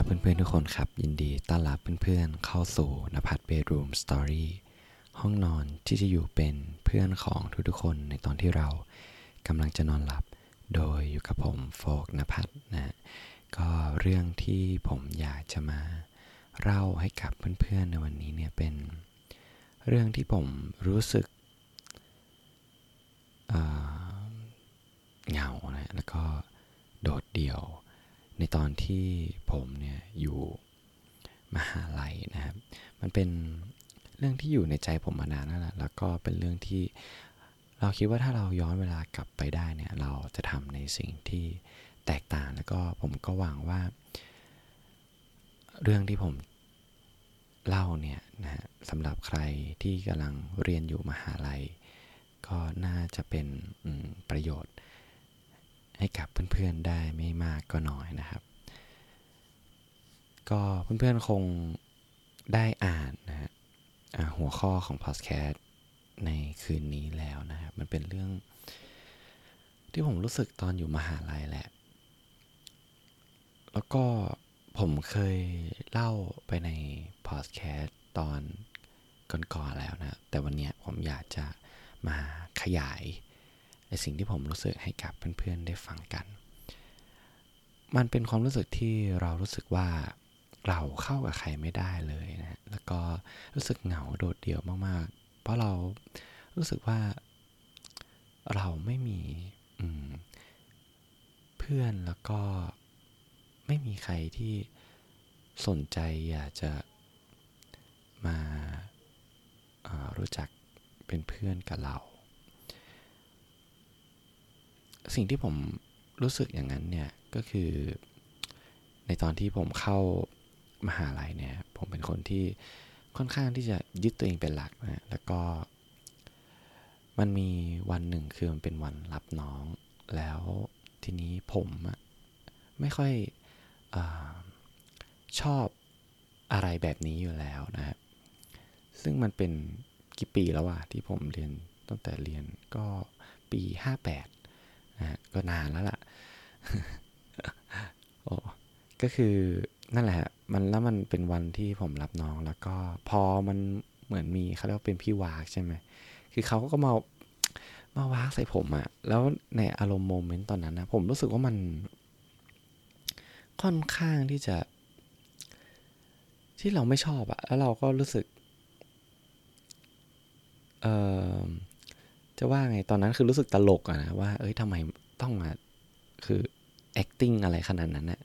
ครับเพื่อนๆทุกคนครับ ยินดีต้อนรับเพื่อนๆเข้าสู่นภัทรเบดรูมสตอรี่ห้องนอนที่จะอยู่เป็นเพื่อนของทุกๆคนในตอนที่เรากำลังจะนอนหลับ โดยอยู่กับผมโฟกนภัทรนะก็เรื่องที่ผมอยากจะมาเล่าให้กับเพื่อนๆในวันนี้เนี่ยเป็นเรื่องที่ผมรู้สึกเหงานะแล้วก็โดดเดี่ยว ในตอนที่ผมเนี่ยอยู่มหาลัยนะครับ มันเป็นเรื่องที่อยู่ในใจผมมานานแล้วแหละแล้วก็เป็นเรื่องที่เราคิดว่าถ้าเราย้อนเวลากลับไปได้เนี่ยเราจะทำในสิ่งที่แตกต่างแล้วก็ผมก็หวังว่า เรื่องที่ผมเล่าเนี่ยนะสำหรับใครที่กำลังเรียนอยู่มหาลัย ก็น่าจะเป็นประโยชน์ ให้กับเพื่อนๆได้ไม่มากก็น้อยนะครับ ก็เพื่อนๆคงได้อ่านนะฮะหัวข้อของพอดแคสต์ในคืนนี้แล้วนะครับมันเป็นเรื่อง ที่ผมรู้สึกตอนอยู่มหาลัยแหละ แล้วก็ผมเคยเล่าไปในพอดแคสต์ตอนก่อนๆแล้วนะ แต่วันนี้ผมอยากจะมาขยาย ในสิ่งที่ผมรู้สึกให้กับเพื่อนๆได้ฟังกัน มันเป็นความรู้สึกที่เรารู้สึกว่าเราเข้ากับใครไม่ได้เลยนะแล้วก็รู้สึกเหงาโดดเดี่ยวมากๆ เพราะเรารู้สึกว่าเราไม่มีเพื่อนแล้วก็ไม่มีใครที่สนใจอยากจะมารู้จักเป็นเพื่อนกับเรา สิ่งที่ผมรู้สึกอย่างนั้นเนี่ยก็คือในตอนที่ผมเข้ามหาลัยเนี่ยผมเป็นคนที่ค่อนข้างที่จะยึดตัวเองเป็นหลักนะแล้วก็ มันมีวันหนึ่งคือมันเป็นวันรับน้อง แล้วทีนี้ผมไม่ค่อยอชอบอะไรแบบนี้อยู่แล้วนะครับซึ่งมันเป็นกี่ปีแล้วอะที่ผมเรียนตั้งแต่เรียนก็ปี 58 ก็นานแล้วล่ะโอ้ก็คือนั่นแหละ มันแล้วมันเป็นวันที่ผมรับน้องแล้วก็พอมันเหมือนมีเขาเรียกว่าเป็นพี่วากใช่ไหมคือเขาก็มามาวากใส่ผมอะแล้วในอารมณ์โมเมนต์ตอนนั้นนะผมรู้สึกว่ามัน ค่อนข้างที่จะ ที่เราไม่ชอบอะแล้วเราก็รู้สึก เออ จะว่าไงตอนนั้นคือรู้สึกตลกอะนะว่า เอ้ยทำไมต้องมาคือ acting อะไรขนาดนั้นนะ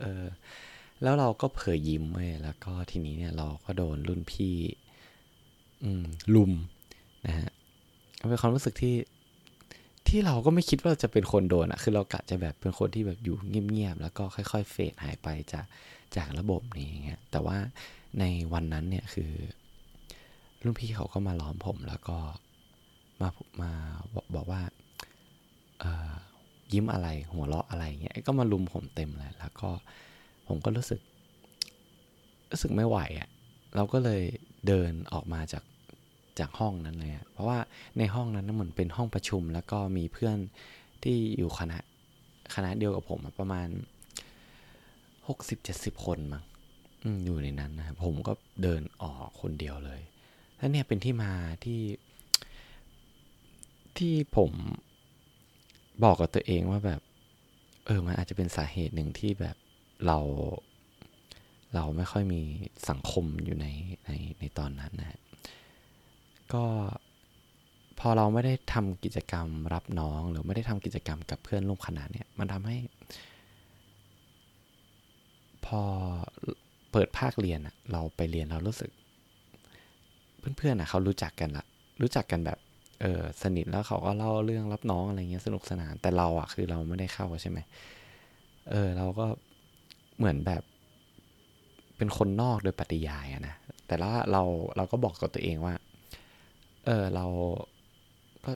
เออแล้วเราก็เผยยิ้มเว้ยแล้วก็ทีนี้เนี่ยเราก็โดนรุ่นพี่ อืมลุมนะฮะเป็นความรู้สึกที่ที่เราก็ไม่คิดว่าจะเป็นคนโดนอะคือเรากะจะแบบเป็นคนที่แบบอยู่เงียบๆ แล้วก็ค่อยๆ เฟดหายไปจากจากระบบนี้เงี้ย แต่ว่าในวันนั้นเนี่ยคือ รุ่นพี่เขาก็มาล้อมผมแล้วก็ มามาบอกว่ายิ้มอะไรหัวเราะอะไรเงี้ยก็มาลุมผมเต็มเลยแล้วก็ผมก็รู้สึก รู้สึกไม่ไหวอะ่ะเราก็เลยเดินออกมาจากจากห้องนั้นเลยเพราะว่าในห้องนั้นเหมือนเป็นห้องประชุม แล้วก็มีเพื่อนที่อยู่คณะคณะเดียวกับผมประมาณหกสิบเจ็ดสิบคนมั้งอยู่ในนั้นนะผมก็เดินออกคนเดียวเลยแล้วเนี่ยเป็นที่มาที่ ที่ผมบอกกับตัวเองว่าแบบ เออ มันอาจจะเป็นสาเหตุหนึ่งที่แบบเรา เราไม่ค่อยมีสังคมอยู่ในในในตอนนั้นนะก็พอเราไม่ได้ทำกิจกรรมรับน้อง หรือไม่ได้ทำกิจกรรมกับเพื่อนร่วมคณะเนี่ย มันทำให้ พอเปิดภาคเรียนอะเราไปเรียนเรารู้สึก เพื่อนๆอะเขารู้จักกันละรู้จักกันแบบ เออสนิทแล้วเขาก็เล่าเรื่องรับน้องอะไรเงี้ยสนุกสนานแต่เราอะคือเราไม่ได้เข้าใช่ไหมเออเราก็เหมือนแบบ เป็นคนนอกโดยปฏิยายอะนะแต่ละเราเราก็บอกกับตัวเองว่า เออเราก็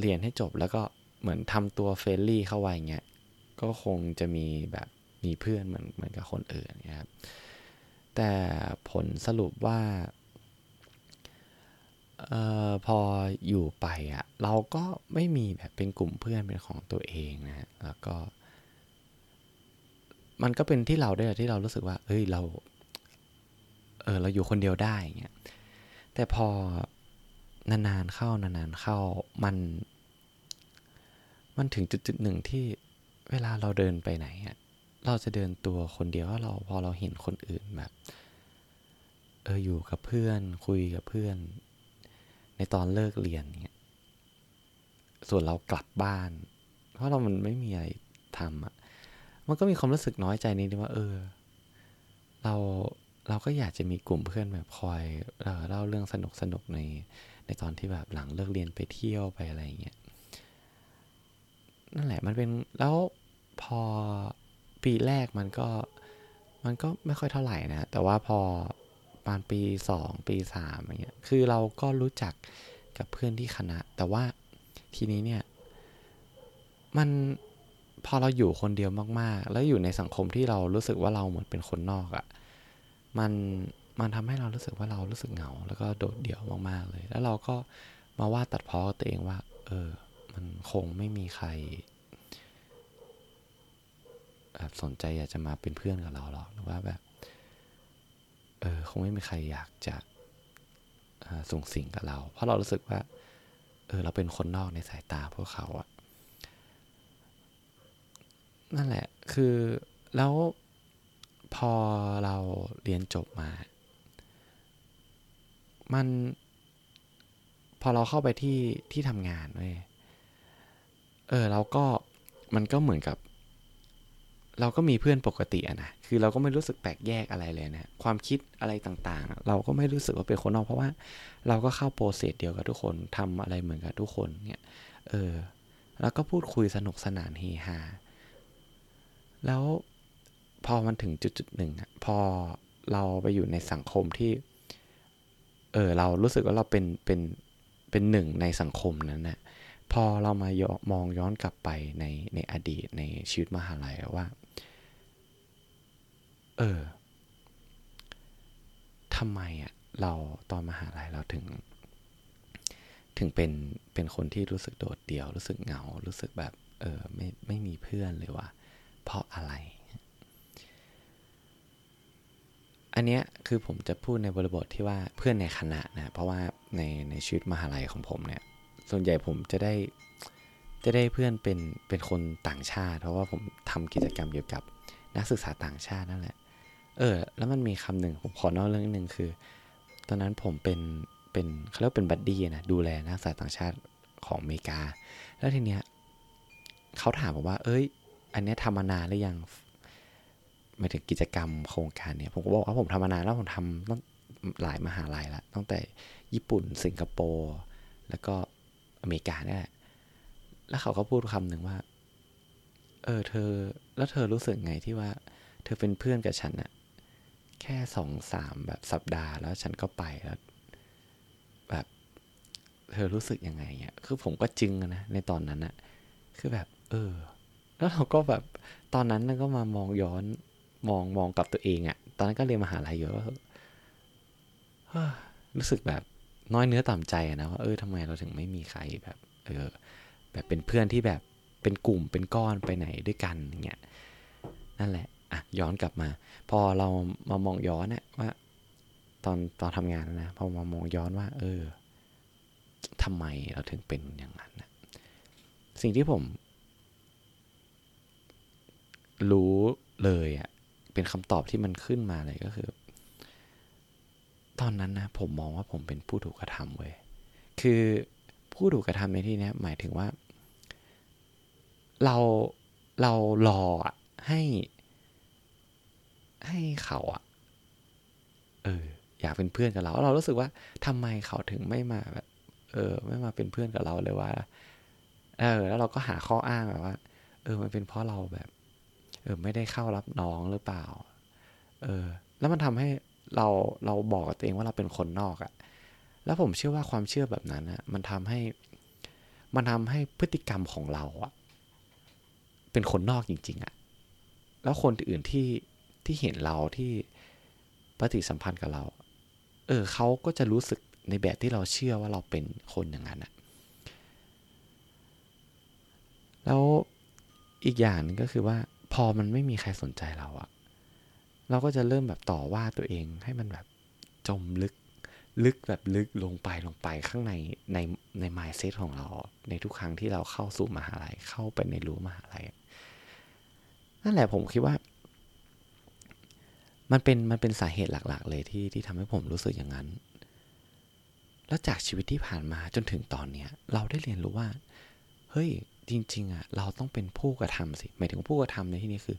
เรียนให้จบแล้วก็เหมือนทำตัวเฟรนลี่เข้าไว้เงี้ยก็คงจะมีแบบมีเพื่อนเหมือนเหมือนกับคนอื่นนะครับแต่ผลสรุปว่า ออพออยู่ไปอะ่ะเราก็ไม่มีแบบเป็นกลุ่มเพื่อนเป็นของตัวเองนะแล้วก็ มันก็เป็นที่เราด้วยที่เรารู้สึกว่า เอ้ยเราเออเราอยู่คนเดียวได้เงี้ยแต่พอนานๆเข้านานๆเข้ามัน มันถึงจุดๆหนึ่งที่เวลาเราเดินไปไหนอะเราจะเดินตัวคนเดียวว่าเราพอเราเห็นคนอื่นแบบเอออยู่กับเพื่อน คุยกับเพื่อน ในตอนเลิกเรียนเนี่ย ส่วนเรากลับบ้าน เพราะเรามันไม่มีอะไรทำอะมันก็มีความรู้สึกน้อยใจนิดนึงว่า เออ เราเราก็อยากจะมีกลุ่มเพื่อนแบบคอยเล่าเรื่องสนุกสนุกในในตอนที่แบบหลังเลิกเรียนไปเที่ยวไปอะไรเงี้ยนั่นแหละมันเป็นแล้วพอปีแรกมันก็มันก็ไม่ค่อยเท่าไหร่นะ แต่ว่าพอ ปานปีสองปีสามอย่างเงี้ยคือเราก็รู้จักกับเพื่อนที่คณะ แต่ว่าทีนี้เนี่ย มันพอเราอยู่คนเดียวมากๆ แล้วอยู่ในสังคมที่เรารู้สึกว่าเราเหมือนเป็นคนนอกอะ่ะมันมันทำให้เรารู้สึกว่าเรารู้สึกเหงา แล้วก็โดดเดี่ยวมากๆเลย แล้วเราก็มาว่าตัดพ้อตัวเองว่า เออ มันคงไม่มีใครแบบสนใจอยากจะมาเป็นเพื่อนกับเราหรอกหรือว่าแบบ เออคงไม่มีใครอยากจะส่งสิ่งกับเรา เพราะเรารู้สึกว่า เออเราเป็นคนนอกในสายตาพวกเขาอะนั่นแหละ คือแล้วพอเราเรียนจบมา มัน พอเราเข้าไปที่ที่ทำงานเว้ย เออเราก็มันก็เหมือนกับ เราก็มีเพื่อนปกติอะนะ คือเราก็ไม่รู้สึกแปลกแยกอะไรเลยนะ ความคิดอะไรต่างๆ เราก็ไม่รู้สึกว่าเป็นคนนอกเพราะว่า เราก็เข้าโปรเซสเดียวกับทุกคนทำอะไรเหมือนกับทุกคนเนี่ย เออ แล้วก็พูดคุยสนุกสนานเฮฮา แล้วพอมันถึงจุดจุดหนึ่งอะพอเราไปอยู่ในสังคมที่ เออ เรารู้สึกว่าเราเป็น เป็น เป็นหนึ่งในสังคมนั้นนะพอเรามายมองย้อนกลับไปในในอดีตในชีวิตมหาลัยว่า เออทำไมอะเราตอนมหาลัยเราถึง ถึงเป็นเป็นคนที่รู้สึกโดดเดี่ยว รู้สึกเหงา รู้สึกแบบ เออไม่ไม่มีเพื่อนเลยว่าเพราะอะไร อันเนี้ยคือผมจะพูดในบริบทที่ว่าเพื่อนในคณะนะเพราะว่าในในชีวิตมหาลัยของผมเนี่ย ส่วนใหญ่ผมจะได้จะได้เพื่อนเป็นเป็นคนต่างชาติ เพราะว่าผมทำกิจกรรมเกี่ยวกับนักศึกษาต่างชาตินั่นแหละ เออ แล้วมันมีคำหนึ่งผมขอนอกเรื่องหนึ่งคือ ตอนนั้นผมเป็นเป็นเขาเรียกเป็นบัดดี้นะดูแลนักศึกษาต่างชาติของอเมริกา แล้วทีเนี้ยเขาถามผมว่า เอ้ย อันเนี้ยทำมานานหรือยังหมายถึงกิจกรรมโครงการเนี่ยผมก็บอกว่าผมทำมานานแล้วผมทำตั้งหลายมหาลัยละตั้งแต่ญี่ปุ่นสิงคโปร์แล้วก็อเมริกาเนี่ยแล้วเขาก็พูดคำหนึ่งว่า เออเธอ แล้วเธอรู้สึกไงที่ว่า เธอเป็นเพื่อนกับฉันอะ แค่สองสามแบบสัปดาห์แล้วฉันก็ไปแล้ว แบบ เธอรู้สึกยังไงเนี่ยคือผมก็จึงนะในตอนนั้นอะคือแบบ เออ แล้วเราก็แบบตอนนั้นก็มามองย้อนมองมองกับตัวเองอะตอนนั้นก็เรียนมหาลัยอยู่รู้สึกแบบน้อยเนื้อต่ำใจนะว่าเออทำไมเราถึงไม่มีใครแบบ เออ แบบเป็นเพื่อนที่แบบเป็นกลุ่มเป็นก้อนไปไหนด้วยกันอย่างเงี้ยนั่นแหละ อะย้อนกลับมา พอเรามามองย้อนเนี่ยว่า ตอนตอนทำงานนะพอมามองย้อนว่า เออทำไมเราถึงเป็นอย่างนั้นนะสิ่งที่ผม รู้เลยอะเป็นคำตอบที่มันขึ้นมาเลยก็คือ ตอนนั้นนะผมมองว่าผมเป็นผู้ถูกกระทำเว้ยคือผู้ถูกกระทำในที่นี้หมายถึงว่า เราเรารอให้ ให้เขาอะเออ อยากเป็นเพื่อนกับเรา เรารู้สึกว่าทำไมเขาถึงไม่มาแบบ เออ ไม่มาเป็นเพื่อนกับเราเลยว่า เออ แล้วเราก็หาข้ออ้างแบบว่า เออ มันเป็นเพราะเราแบบ เออ ไม่ได้เข้ารับน้องหรือเปล่า เออ แล้วมันทำให้เรา เราบอกกับตัวเองว่าเราเป็นคนนอกอะแล้วผมเชื่อว่าความเชื่อแบบนั้นอะมันทำให้ มันทำให้พฤติกรรมของเราอะเป็นคนนอกจริง ๆอะแล้วคนอื่นที่ ที่เห็นเราที่ปฏิสัมพันธ์กับเรา เออเขาก็จะรู้สึกในแบบที่เราเชื่อว่าเราเป็นคนอย่างนั้นอะแล้วอีกอย่างนึงก็คือว่า พอมันไม่มีใครสนใจเราอะเราก็จะเริ่มแบบต่อว่าตัวเองให้มันแบบจมลึกลึกแบบลึกลงไปลงไปข้างในในในมายเซตของเรา ในทุกครั้งที่เราเข้าสู่มหาลัยเข้าไปในรั้วมหาลัยนั่นแหละผมคิดว่า มันเป็นมันเป็นสาเหตุหลัก ๆ เลยที่ที่ทำให้ผมรู้สึกอย่างนั้น แล้วจากชีวิตที่ผ่านมาจนถึงตอนเนี้ย เราได้เรียนรู้ว่า เฮ้ย จริง ๆอะเราต้องเป็นผู้กระทำสิหมายถึงผู้กระทำในที่นี้คือ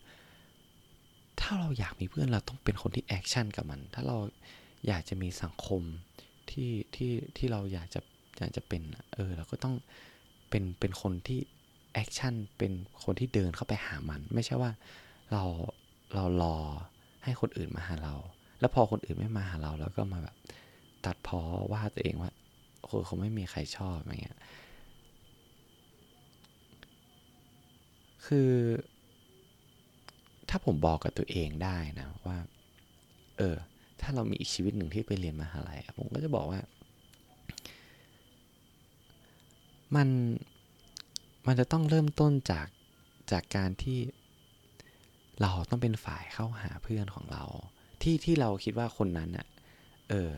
ถ้าเราอยากมีเพื่อนเราต้องเป็นคนที่ action กับมัน ถ้าเราอยากจะมีสังคมที่ที่ที่เราอยากจะอยากจะเป็นเออเราก็ต้องเป็นเป็นคนที่ action เป็นคนที่เดินเข้าไปหามัน ไม่ใช่ว่าเราเรารอ ให้คนอื่นมาหาเรา แล้วพอคนอื่นไม่มาหาเราแล้วก็มาแบบตัดพ้อว่าตัวเองว่าโอ้เขาไม่มีใครชอบอย่างเงี้ย คือ ถ้าผมบอกกับตัวเองได้นะว่า เออ ถ้าเรามีอีกชีวิตหนึ่งที่ไปเรียนมาหาลัยผมก็จะบอกว่า มัน มันจะต้องเริ่มต้นจาก จากการที่ เราต้องเป็นฝ่ายเข้าหาเพื่อนของเรา ที่ที่เราคิดว่าคนนั้นอะเออ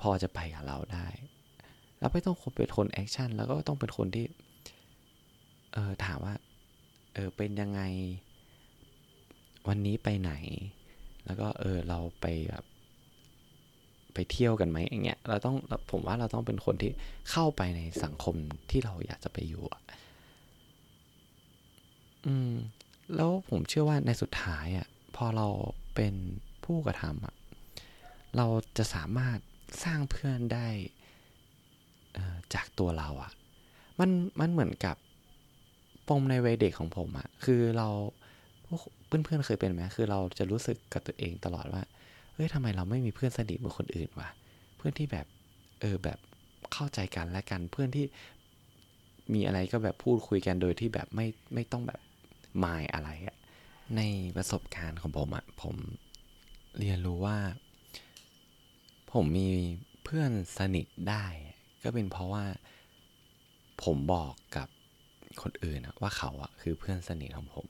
พอจะไปกับเราได้เราไม่ต้องเป็นคนแอคชั่นแล้วก็ต้องเป็นคนที่ เออถามว่า เออเป็นยังไง วันนี้ไปไหน แล้วก็เออเราไปแบบไปเที่ยวกันไหมอย่างเงี้ยเราต้องผมว่าเราต้องเป็นคนที่เข้าไปในสังคมที่เราอยากจะไปอยู่อะอืม แล้วผมเชื่อว่าในสุดท้ายอะพอเราเป็นผู้กระทำอะเราจะสามารถสร้างเพื่อนได้จากตัวเราอะ มันมันเหมือนกับปมในวัยเด็กของผมอะ คือเราเพื่อนๆเคยเป็นไหมคือเราจะรู้สึกกับตัวเองตลอดว่าเฮ้ยทำไมเราไม่มีเพื่อนสนิทเหมือนคนอื่นวะเพื่อนที่แบบเออแบบเข้าใจกันและกันเพื่อนที่มีอะไรก็แบบพูดคุยกันโดยที่แบบไม่ไม่ต้องแบบ มายอะไรอะในประสบการณ์ของผมอะผมเรียนรู้ว่า ผมมีเพื่อนสนิทได้ ก็เป็นเพราะว่าผมบอกกับคนอื่นอะว่าเขาอะคือเพื่อนสนิทของผม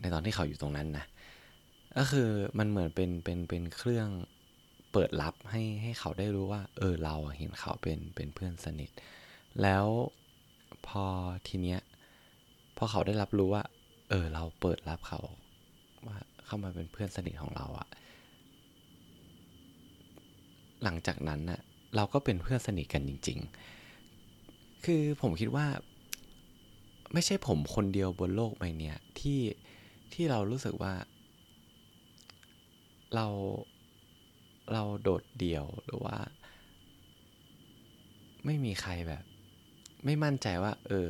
ในตอนที่เขาอยู่ตรงนั้นนะก็คือมันเหมือนเป็นเป็นเป็นเครื่องเปิดรับให้ให้เขาได้รู้ว่า เออเราเห็นเขาเป็นเป็นเพื่อนสนิท แล้วพอทีเนี้ย พอเขาได้รับรู้ว่า เออ เราเปิดรับเขาว่าเข้ามาเป็นเพื่อนสนิทของเราอะหลังจากนั้นน่ะเราก็เป็นเพื่อนสนิทกันจริง ๆ คือผมคิดว่า ไม่ใช่ผมคนเดียวบนโลกใบนี้ที่ที่เรารู้สึกว่า เราเราโดดเดี่ยวหรือว่า ไม่มีใครแบบ ไม่มั่นใจว่า เออ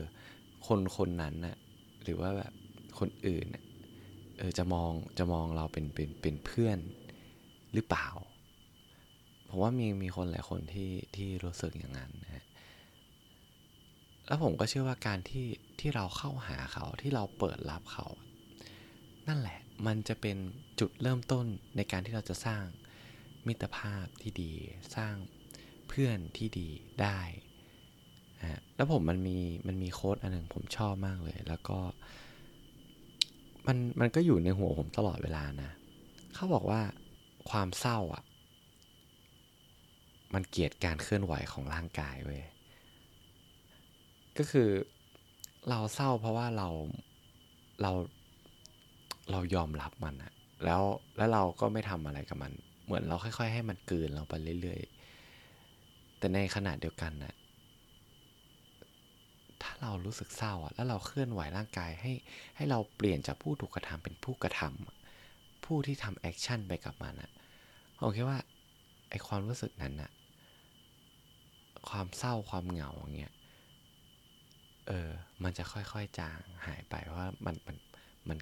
คนคนนั้นน่ะ หรือว่าแบบคนอื่นเออจะมองจะมองเราเป็นเป็นเป็นเพื่อนหรือเปล่าผมว่ามีมีคนหลายคนที่ที่รู้สึกอย่างนั้นนะ แล้วผมก็เชื่อว่าการที่ที่เราเข้าหาเขาที่เราเปิดรับเขา นั่นแหละมันจะเป็นจุดเริ่มต้นในการที่เราจะสร้างมิตรภาพที่ดี สร้างเพื่อนที่ดีได้ะแล้วผมมันมีมันมีโค้ดอันหนึ่งผมชอบมากเลย แล้วก็ มันมันก็อยู่ในหัวผมตลอดเวลานะ เขาบอกว่าความเศร้าอะ มันเกียดการเคลื่อนไหวของร่างกายเว้ย ก็คือเราเศร้าเพราะว่าเราเราเรายอมรับมันอะแล้วแล้วเราก็ไม่ทำอะไรกับมัน เหมือนเราค่อย ๆ ให้มันกืนเราไปเรื่อยๆ แต่ในขณะเดียวกันนะ ถ้าเรารู้สึกเศร้าแล้วเราเคลื่อนไหวร่างกายให้ ให้เราเปลี่ยนจากผู้ถูกกระทำเป็นผู้กระทำผู้ที่ทำแอคชั่นไปกับมันอะผมคิดว่าไอความรู้สึกนั้นอะความเศร้าความเหงาอย่างเงี้ยเออ มันจะค่อยๆจางหายไปว่ามันมันมัน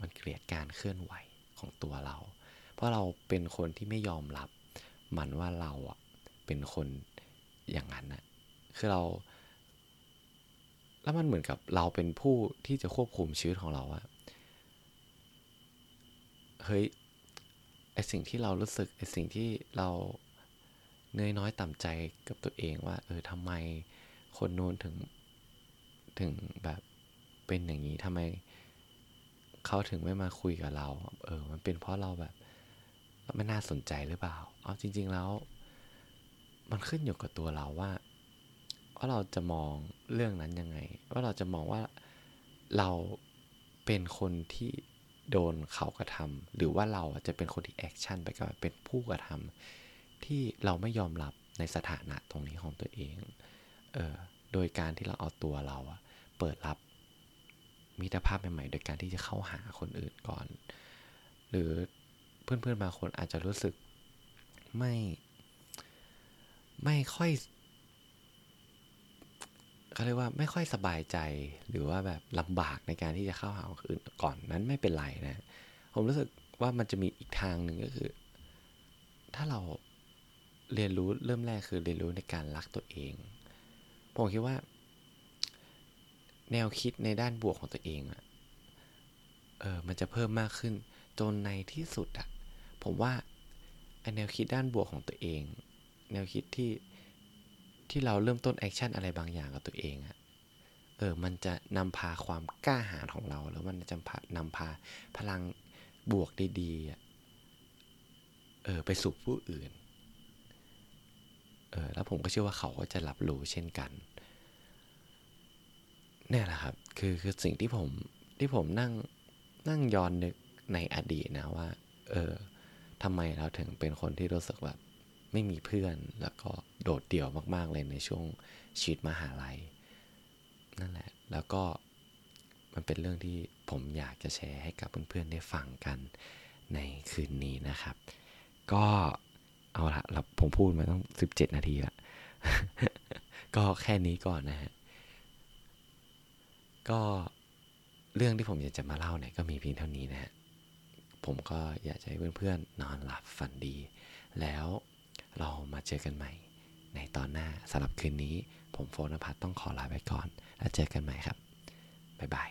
มันเกลียดการเคลื่อนไหวของตัวเรา เพราะเราเป็นคนที่ไม่ยอมรับ มันว่าเราอะเป็นคนอย่างนั้นนะคือเรา แล้วมันเหมือนกับเราเป็นผู้ที่จะควบคุมชีวิตของเราอะเฮ้ยไอสิ่งที่เรารู้สึกไอสิ่งที่เราเนยน้อยต่ำใจกับตัวเองว่า เออทำไมคนโน้นถึงถึงแบบเป็นอย่างนี้ทำไมเขาถึงไม่มาคุยกับเรา เออ มันเป็นเพราะเราแบบไม่น่าสนใจหรือเปล่า เอาจริง ๆแล้ว มันขึ้นอยู่กับตัวเราว่า ว่าเราจะมองเรื่องนั้นยังไง ว่าเราจะมองว่าเราเป็นคนที่โดนเขากระทำหรือว่าเราจะเป็นคนที่แอคชั่นไปกับเป็นผู้กระทำที่เราไม่ยอมรับในสถานะตรงนี้ของตัวเองเออโดยการที่เราเอาตัวเราอะเปิดรับมิตรภาพใหม่ๆ โดยการที่จะเข้าหาคนอื่นก่อน หรือเพื่อนๆบางคนอาจจะรู้สึกไม่ ไม่ค่อย เขาเรียกว่าไม่ค่อยสบายใจหรือว่าแบบลำบากในการที่จะเข้าหาคนอื่นก่อนนั้นไม่เป็นไรนะ ผมรู้สึกว่ามันจะมีอีกทางหนึ่งก็คือ ถ้าเราเรียนรู้เริ่มแรกคือเรียนรู้ในการรักตัวเอง ผมคิดว่า แนวคิดในด้านบวกของตัวเองอะเออมันจะเพิ่มมากขึ้น จนในที่สุดอะผมว่าแนวคิดด้านบวกของตัวเอง แนวคิดที่ ที่เราเริ่มต้น action อะไรบางอย่างกับตัวเองอะเออ มันจะนำพาความกล้าหาญของเรา แล้วมันจะนำพาพลังบวกดีๆเออไปสู่ผู้อื่น เออ แล้วผมก็เชื่อว่าเขาก็จะรับรู้เช่นกันนี่แหละครับ คือคือสิ่งที่ผมที่ผมนั่งนั่งย้อนนึกในอดีตนะว่า เออทำไมเราถึงเป็นคนที่รู้สึกแบบ ไม่มีเพื่อน แล้วก็โดดเดี่ยวมากๆเลยในช่วงชีวิตมหาลัย นั่นแหละ แล้วก็มันเป็นเรื่องที่ผมอยากจะแชร์ให้กับเพื่อนๆได้ฟังกันในคืนนี้นะครับ ก็เอาละเราผมพูดมาต้องสิบเจ็ดนาทีละ ก็แค่นี้ก่อนนะฮะ ก็เรื่องที่ผมอยากจะมาเล่าเนี่ยก็มีเพียงเท่านี้นะฮะ ผมก็อยากจะให้เพื่อนๆนอนหลับฝันดี แล้ว เรามาเจอกันใหม่ ในตอนหน้าสำหรับคืนนี้ ผมโฟนภัทต้องขอลาไปก่อน แล้วเจอกันใหม่ครับ บ๊ายบาย